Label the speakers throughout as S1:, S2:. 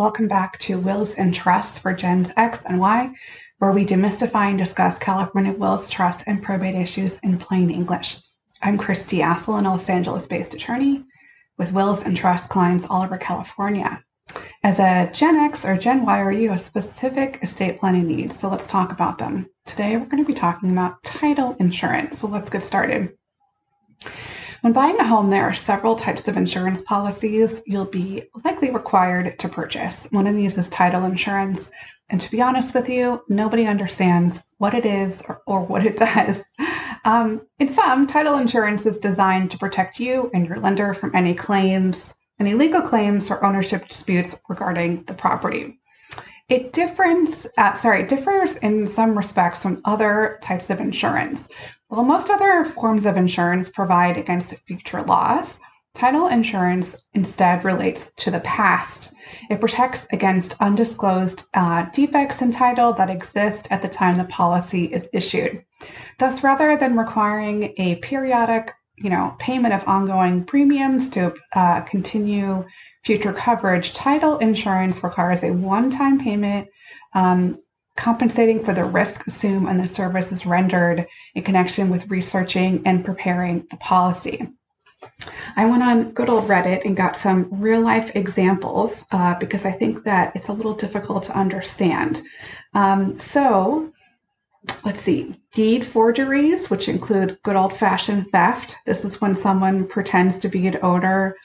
S1: Welcome back to Wills and Trusts for Gens X and Y, where we demystify and discuss California wills, trusts, and probate issues in plain English. I'm Christie Asselin Los Angeles based attorney with wills and trust clients all over California. As a Gen X or Gen Y, are you a specific estate planning need? So let's talk about them. Today, we're going to be talking about title insurance. So let's get started. When buying a home, there are several types of insurance policies you'll be likely required to purchase. One of these is title insurance. And to be honest with you, nobody understands what it is or, or what it does. Um, in sum, title insurance is designed to protect you and your lender from any claims, any legal claims or ownership disputes regarding the property. It differs, uh, sorry, differs in some respects from other types of insurance. While most other forms of insurance provide against future loss, title insurance instead relates to the past. It protects against undisclosed uh, defects in title that exist at the time the policy is issued. Thus, rather than requiring a periodic you know, payment of ongoing premiums to uh, continue future coverage, title insurance requires a one-time payment um, compensating for the risk assumed and the services rendered in connection with researching and preparing the policy. I went on good old Reddit and got some real life examples uh, because I think that it's a little difficult to understand. Um, so, let's see, deed forgeries, which include good old fashioned theft. This is when someone pretends to be an owner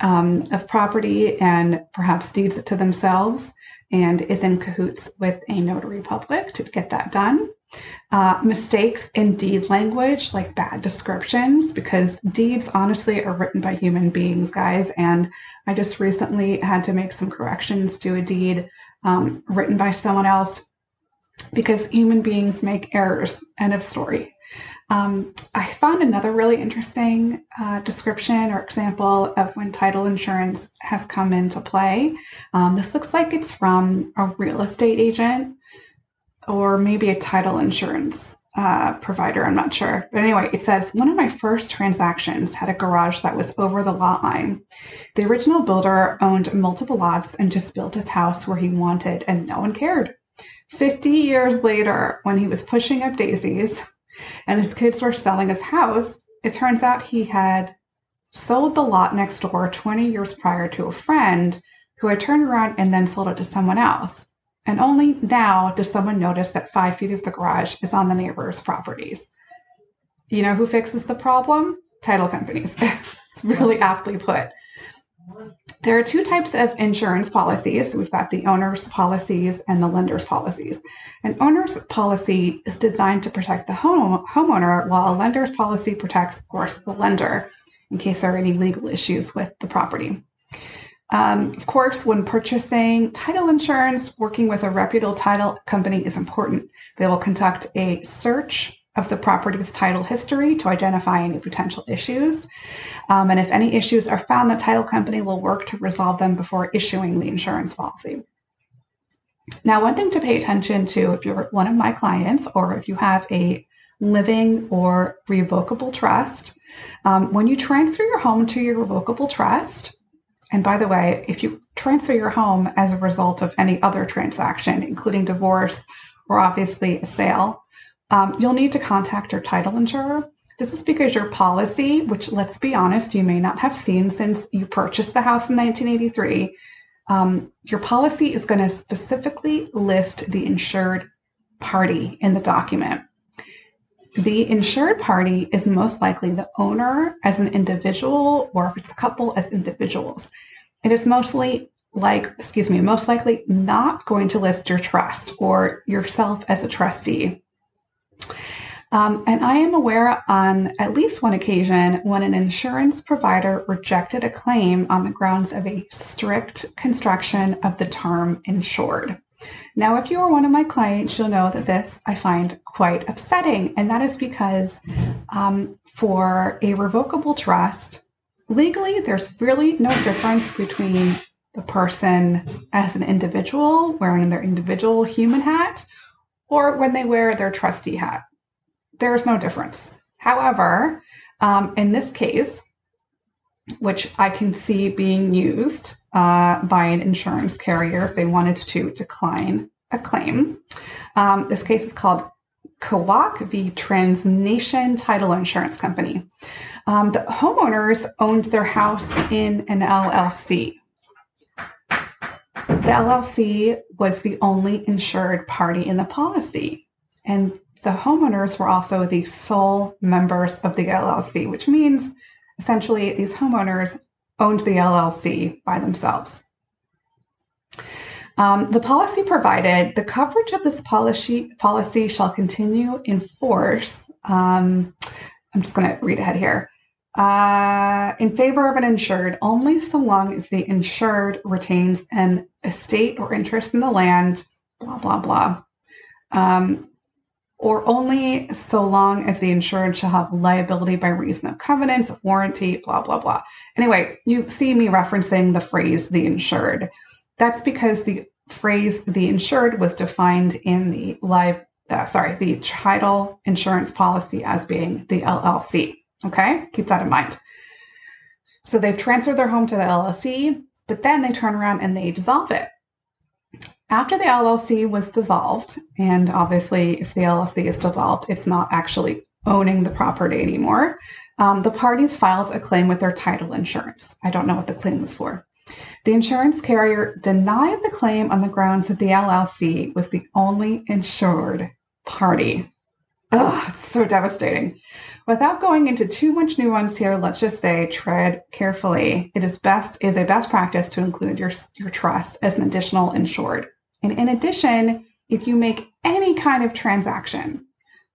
S1: um, of property and perhaps deeds it to themselves and is in cahoots with a notary public to get that done. Uh, mistakes in deed language, like bad descriptions, because deeds honestly are written by human beings, guys. And I just recently had to make some corrections to a deed um, written by someone else because human beings make errors. End of story. Um, I found another really interesting uh, description or example of when title insurance has come into play. Um, this looks like it's from a real estate agent or maybe a title insurance uh, provider. I'm not sure. But anyway, it says one of my first transactions had a garage that was over the lot line. The original builder owned multiple lots and just built his house where he wanted, and no one cared. 50 years later, when he was pushing up daisies, and his kids were selling his house, it turns out he had sold the lot next door 20 years prior to a friend who had turned around and then sold it to someone else. And only now does someone notice that five feet of the garage is on the neighbor's properties. You know who fixes the problem? Title companies. it's really aptly put. There are two types of insurance policies. We've got the owner's policies and the lender's policies. An owner's policy is designed to protect the home homeowner, while a lender's policy protects, of course, the lender in case there are any legal issues with the property. Um, of course, when purchasing title insurance, working with a reputable title company is important. They will conduct a search of the property's title history to identify any potential issues. Um, and if any issues are found, the title company will work to resolve them before issuing the insurance policy. Now, one thing to pay attention to if you're one of my clients or if you have a living or revocable trust, um, when you transfer your home to your revocable trust, and by the way, if you transfer your home as a result of any other transaction, including divorce or obviously a sale, um, you'll need to contact your title insurer. This is because your policy, which let's be honest, you may not have seen since you purchased the house in 1983, um, your policy is going to specifically list the insured party in the document. The insured party is most likely the owner as an individual, or if it's a couple, as individuals. It is mostly like, excuse me, most likely not going to list your trust or yourself as a trustee. Um, and I am aware on at least one occasion when an insurance provider rejected a claim on the grounds of a strict construction of the term insured. Now, if you are one of my clients, you'll know that this I find quite upsetting. And that is because um, for a revocable trust, legally, there's really no difference between the person as an individual wearing their individual human hat or when they wear their trustee hat. There's no difference. However, um, in this case, which I can see being used uh, by an insurance carrier if they wanted to decline a claim. Um, this case is called Kwok v. Transnation Title Insurance Company. Um, the homeowners owned their house in an LLC. The LLC was the only insured party in the policy, and the homeowners were also the sole members of the LLC, which means essentially these homeowners owned the LLC by themselves. Um, the policy provided the coverage of this policy policy shall continue in force. Um, I'm just going to read ahead here. Uh, in favor of an insured only so long as the insured retains an estate or interest in the land, blah, blah, blah. Um, or only so long as the insured shall have liability by reason of covenants, warranty, blah, blah, blah. Anyway, you see me referencing the phrase the insured. That's because the phrase the insured was defined in the live, uh, sorry, the title insurance policy as being the LLC. Okay, keep that in mind. So they've transferred their home to the LLC, but then they turn around and they dissolve it. After the LLC was dissolved, and obviously, if the LLC is dissolved, it's not actually owning the property anymore. Um, the parties filed a claim with their title insurance. I don't know what the claim was for. The insurance carrier denied the claim on the grounds that the LLC was the only insured party. Ugh, it's so devastating. Without going into too much nuance here, let's just say tread carefully. It is best is a best practice to include your, your trust as an additional insured. And in addition, if you make any kind of transaction,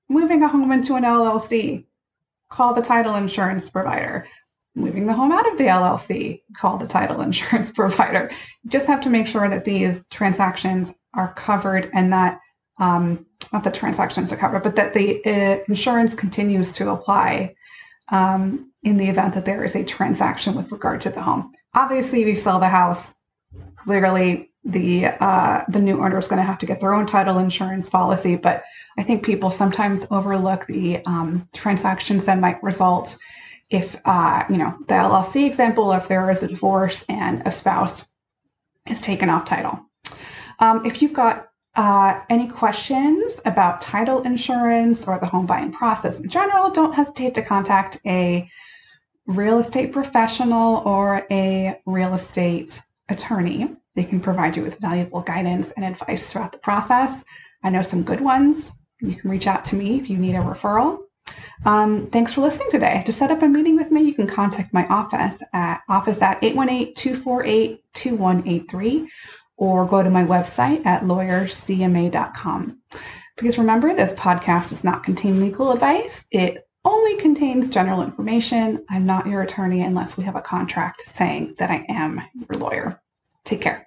S1: moving a home into an LLC, call the title insurance provider. Moving the home out of the LLC, call the title insurance provider. You just have to make sure that these transactions are covered and that um, not the transactions are covered, but that the uh, insurance continues to apply um, in the event that there is a transaction with regard to the home. Obviously, if you sell the house, clearly the uh, the new owner is going to have to get their own title insurance policy. But I think people sometimes overlook the um, transactions that might result if uh, you know the LLC example, if there is a divorce and a spouse is taken off title. Um, if you've got uh, any questions about title insurance or the home buying process in general, don't hesitate to contact a real estate professional or a real estate attorney. They can provide you with valuable guidance and advice throughout the process. I know some good ones. You can reach out to me if you need a referral. Um, thanks for listening today. To set up a meeting with me, you can contact my office at office at 818-248-2183 or go to my website at lawyercma.com. Because remember, this podcast does not contain legal advice. It only contains general information. I'm not your attorney unless we have a contract saying that I am your lawyer. Take care.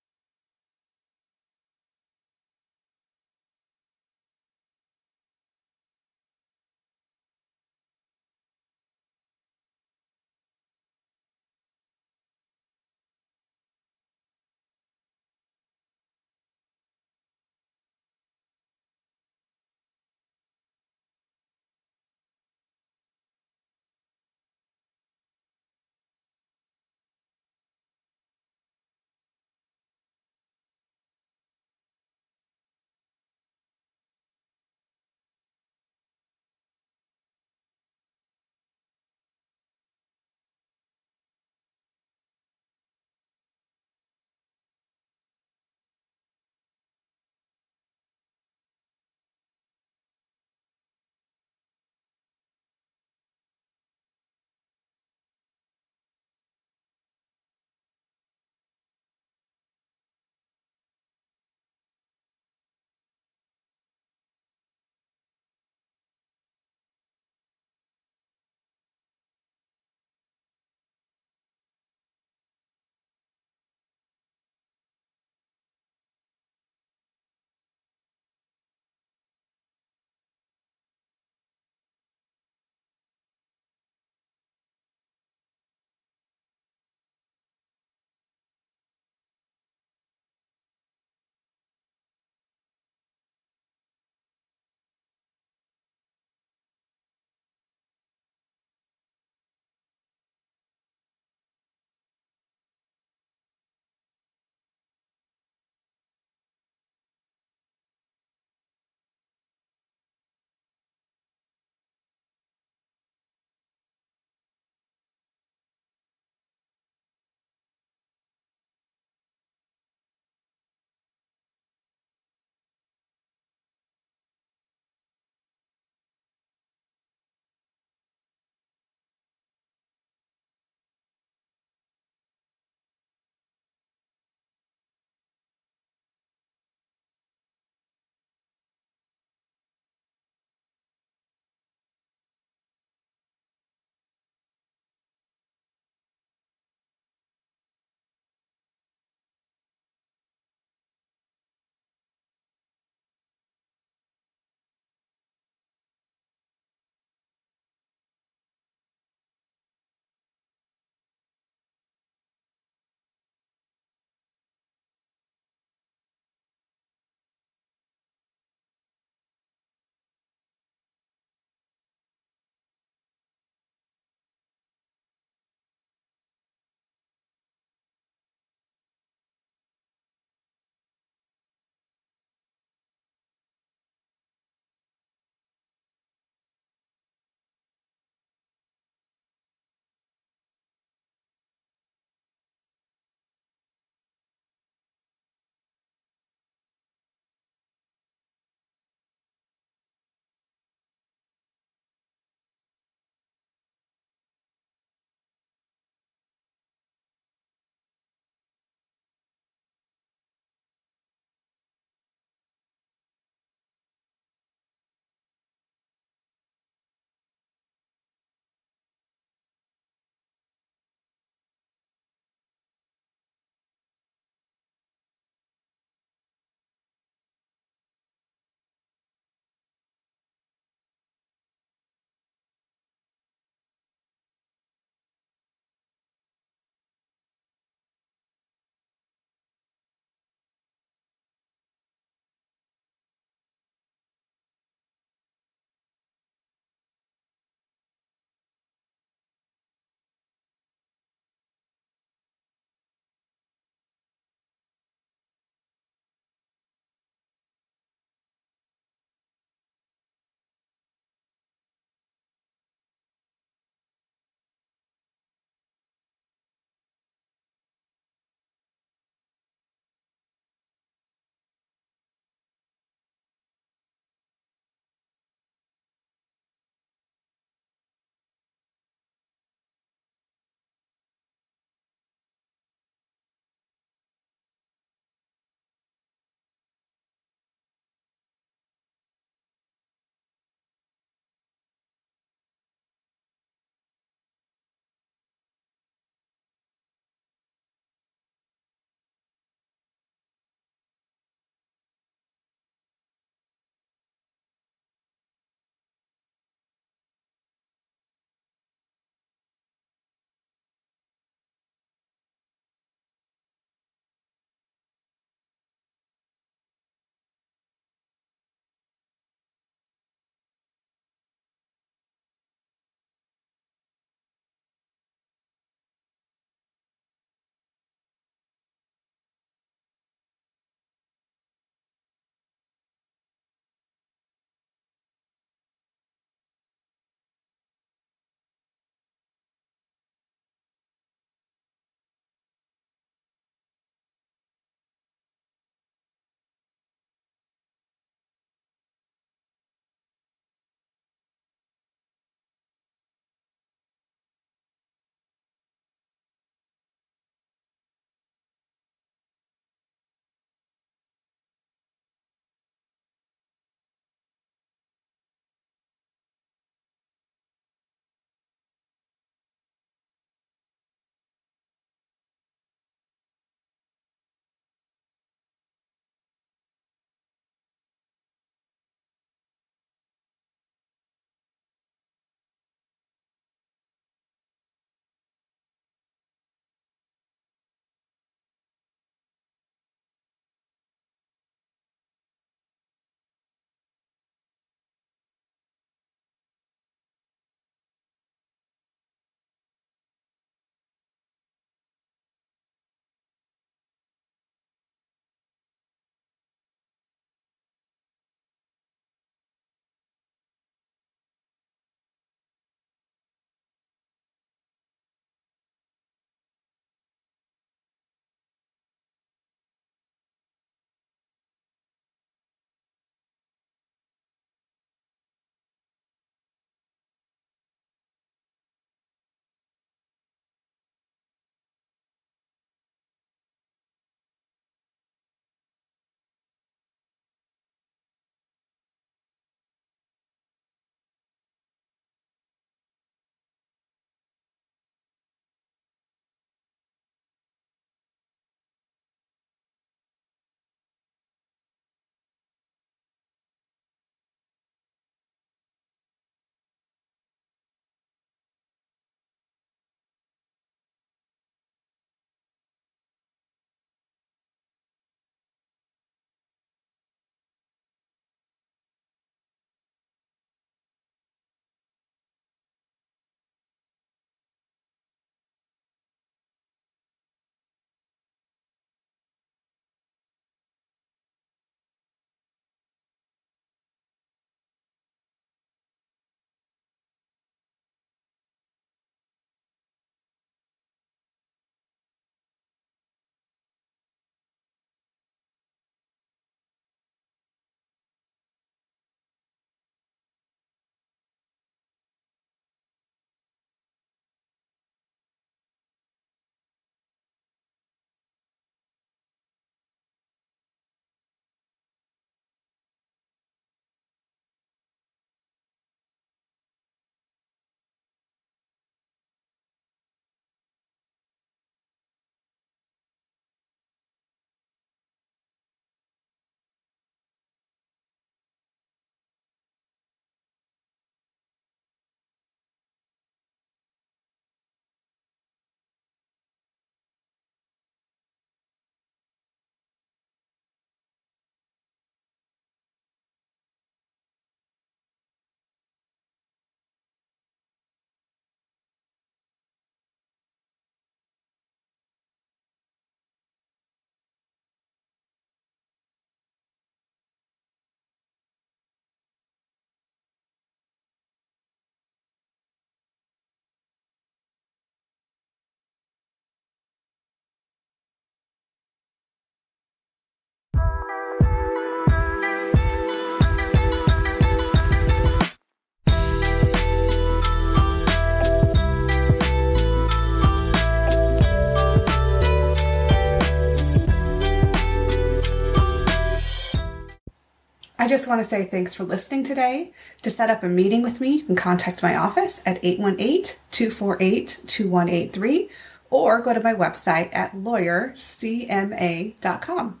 S1: I just want to say thanks for listening today. To set up a meeting with me, you can contact my office at 818 248 2183 or go to my website at lawyercma.com.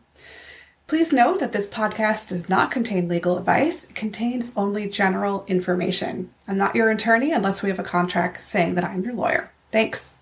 S1: Please note that this podcast does not contain legal advice, it contains only general information. I'm not your attorney unless we have a contract saying that I'm your lawyer. Thanks.